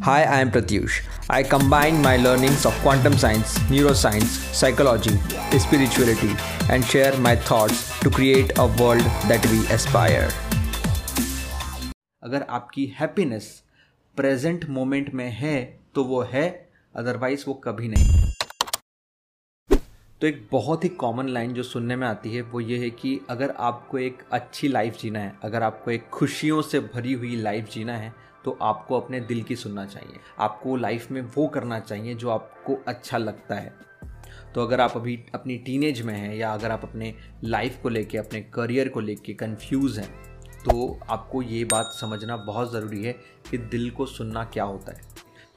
Hi, I am Pratyush. I combine my learnings of quantum science, neuroscience, psychology, spirituality, and share my thoughts to create a world that we aspire. अगर आपकी happiness present moment में है तो वो है otherwise वो कभी नहीं तो एक बहुत ही कॉमन लाइन जो सुनने में आती है वो ये है कि अगर आपको एक अच्छी लाइफ जीना है अगर आपको एक खुशियों से भरी हुई लाइफ जीना है तो आपको अपने दिल की सुनना चाहिए। आपको लाइफ में वो करना चाहिए जो आपको अच्छा लगता है। तो अगर आप अभी अपनी टीनेज में हैं या अगर आप अपने लाइफ को लेके, अपने करियर को लेके कंफ्यूज हैं तो आपको ये बात समझना बहुत ज़रूरी है कि दिल को सुनना क्या होता है।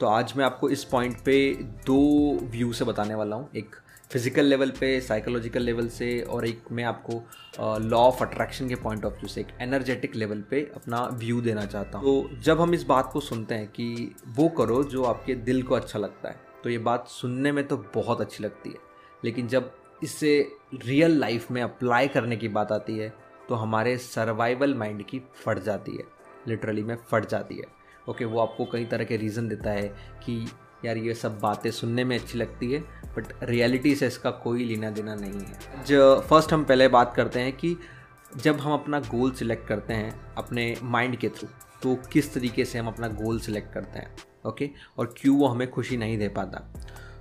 तो आज मैं आपको इस पॉइंट पे दो व्यू से बताने वाला हूँ। एक फ़िज़िकल लेवल पे साइकोलॉजिकल लेवल से और एक मैं आपको लॉ ऑफ़ अट्रैक्शन के पॉइंट ऑफ़ व्यू से एक एनर्जेटिक लेवल पे अपना व्यू देना चाहता हूँ। तो जब हम इस बात को सुनते हैं कि वो करो जो आपके दिल को अच्छा लगता है तो ये बात सुनने में तो बहुत अच्छी लगती है। लेकिन जब इससे रियल लाइफ में अप्लाई करने की बात आती है तो हमारे सर्वाइवल माइंड की फट जाती है। लिटरली में फट जाती है। ओके okay, वो आपको कई तरह के रीज़न देता है कि यार ये सब बातें सुनने में अच्छी लगती है बट रियलिटी से इसका कोई लेना देना नहीं है। जो फ़र्स्ट हम पहले बात करते हैं कि जब हम अपना गोल सिलेक्ट करते हैं अपने माइंड के थ्रू तो किस तरीके से हम अपना गोल सिलेक्ट करते हैं ओके और क्यों वो हमें खुशी नहीं दे पाता।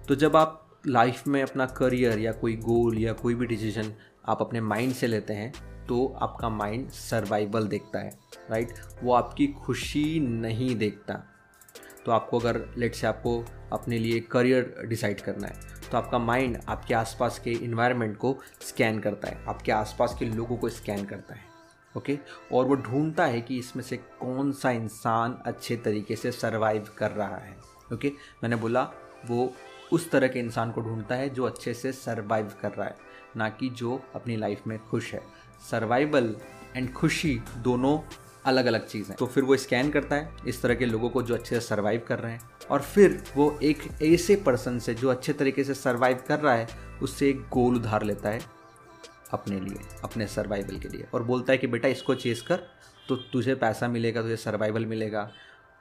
तो जब आप लाइफ में अपना करियर या कोई गोल या कोई भी डिसीज़न आप अपने माइंड से लेते हैं तो आपका माइंड सर्वाइवल देखता है राइट वो आपकी खुशी नहीं देखता। तो आपको अगर लेट से आपको अपने लिए करियर डिसाइड करना है तो आपका माइंड आपके आसपास के इन्वायरमेंट को स्कैन करता है, आपके आसपास के लोगों को स्कैन करता है ओके और वो ढूंढता है कि इसमें से कौन सा इंसान अच्छे तरीके से सरवाइव कर रहा है ओके मैंने बोला, वो उस तरह के इंसान को ढूंढता है जो अच्छे से सरवाइव कर रहा है, ना कि जो अपनी लाइफ में खुश है। सर्वाइवल एंड खुशी दोनों अलग अलग चीज़। तो फिर वो स्कैन करता है इस तरह के लोगों को जो अच्छे से सर्वाइव कर रहे हैं। और फिर वो एक ऐसे पर्सन से जो अच्छे तरीके से सर्वाइव कर रहा है, उससे एक गोल उधार लेता है अपने लिए, अपने सर्वाइवल के लिए। और बोलता है कि, बेटा, इसको चेस कर तो तुझे पैसा मिलेगा, तुझे सर्वाइवल मिलेगा।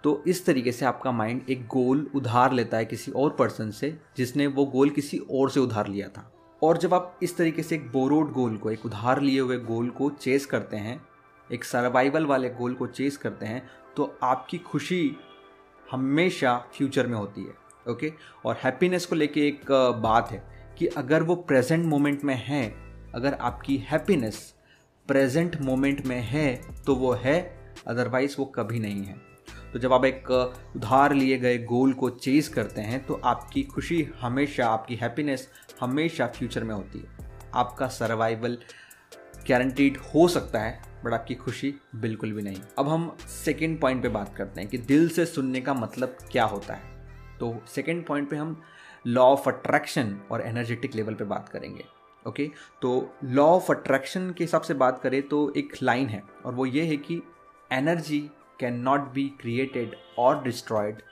तो इस तरीके से आपका माइंड एक गोल उधार लेता है किसी और पर्सन से, जिसने वो गोल किसी और से उधार लिया था। और जब आप इस तरीके से एक बोरोड गोल को, एक उधार लिए हुए गोल को चेस करते हैं एक सर्वाइवल वाले गोल को चेस करते हैं तो आपकी खुशी हमेशा फ्यूचर में होती है ओके और हैप्पीनेस को लेके एक बात है कि अगर वो प्रेजेंट मोमेंट में है, अगर आपकी हैप्पीनेस प्रेजेंट मोमेंट में है तो वो है अदरवाइज़ वो कभी नहीं है। तो जब आप एक उधार लिए गए गोल को चेज करते हैं तो आपकी खुशी हमेशा, आपकी हैप्पीनेस हमेशा फ्यूचर में होती है। आपका सर्वाइवल गारंटीड हो सकता है बट आपकी खुशी बिल्कुल भी नहीं। अब हम सेकेंड पॉइंट पे बात करते हैं कि दिल से सुनने का मतलब क्या होता है। तो सेकेंड पॉइंट पे हम लॉ ऑफ़ अट्रैक्शन और एनर्जेटिक लेवल पे बात करेंगे ओके? तो लॉ ऑफ़ अट्रैक्शन के हिसाब से बात करें तो एक लाइन है और वो ये है कि energy can not be created और destroyed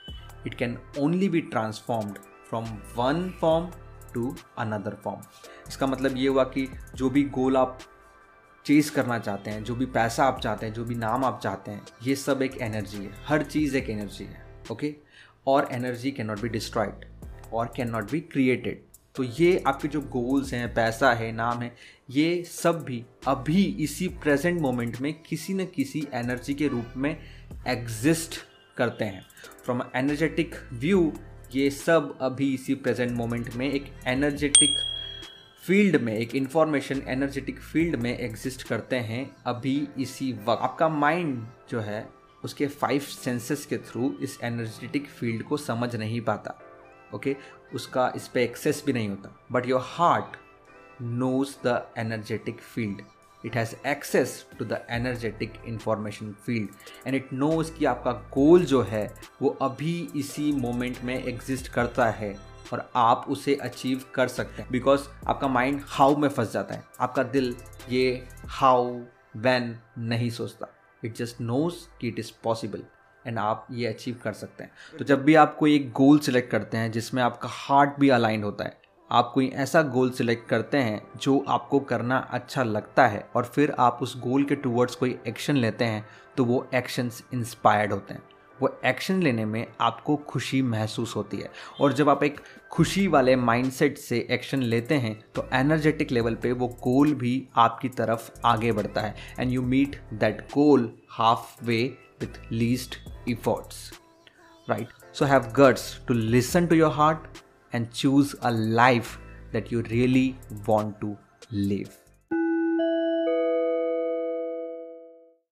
it can only be transformed from one form to another form इसका मतलब ये हुआ कि जो भी गोल आप चेज़ करना चाहते हैं, जो भी पैसा आप चाहते हैं, जो भी नाम आप चाहते हैं, ये सब एक एनर्जी है। हर चीज़ एक एनर्जी है ओके और energy can not be destroyed और कैन नॉट बी क्रिएटेड तो ये आपके जो गोल्स हैं, पैसा है, नाम है, ये सब भी अभी इसी प्रेजेंट मोमेंट में किसी न किसी एनर्जी के रूप में एग्जिस्ट करते हैं। फ्रॉम एनर्जेटिक व्यू ये सब अभी इसी प्रेजेंट मोमेंट में एक एनर्जेटिक फ़ील्ड में, एक इंफॉर्मेशन एनर्जेटिक फ़ील्ड में एग्जिस्ट करते हैं अभी इसी वक्त। आपका माइंड जो है, उसके फाइव सेंसेस के थ्रू इस एनर्जेटिक फ़ील्ड को समझ नहीं पाता ओके okay? उसका इस पर एक्सेस भी नहीं होता। But your heart knows the energetic field. It has access to the energetic information field. And it knows कि आपका गोल जो है, वो अभी इसी मोमेंट में एग्जिस्ट करता है। और आप उसे अचीव कर सकते हैं। बिकॉज़ आपका माइंड हाउ में फंस जाता है। आपका दिल ये हाउ वैन नहीं सोचता। इट जस्ट नोज़ कि इट इज़ पॉसिबल एंड आप ये अचीव कर सकते हैं। तो जब भी आप कोई एक गोल सिलेक्ट करते हैं, जिसमें आपका हार्ट भी अलाइंड होता है, आप कोई ऐसा गोल सिलेक्ट करते हैं, जो आपको करना अच्छा लगता है और फिर आप उस गोल के टूवर्ड्स कोई एक्शन लेते हैं तो वो एक्शंस इंस्पायर्ड होते हैं। वो एक्शन लेने में आपको खुशी महसूस होती है। और जब आप एक खुशी वाले माइंडसेट से एक्शन लेते हैं तो एनर्जेटिक लेवल पे वो गोल भी आपकी तरफ़ आगे बढ़ता है। And you meet that goal half way with least efforts right so have guts to listen to your heart and choose a life that you really want to live.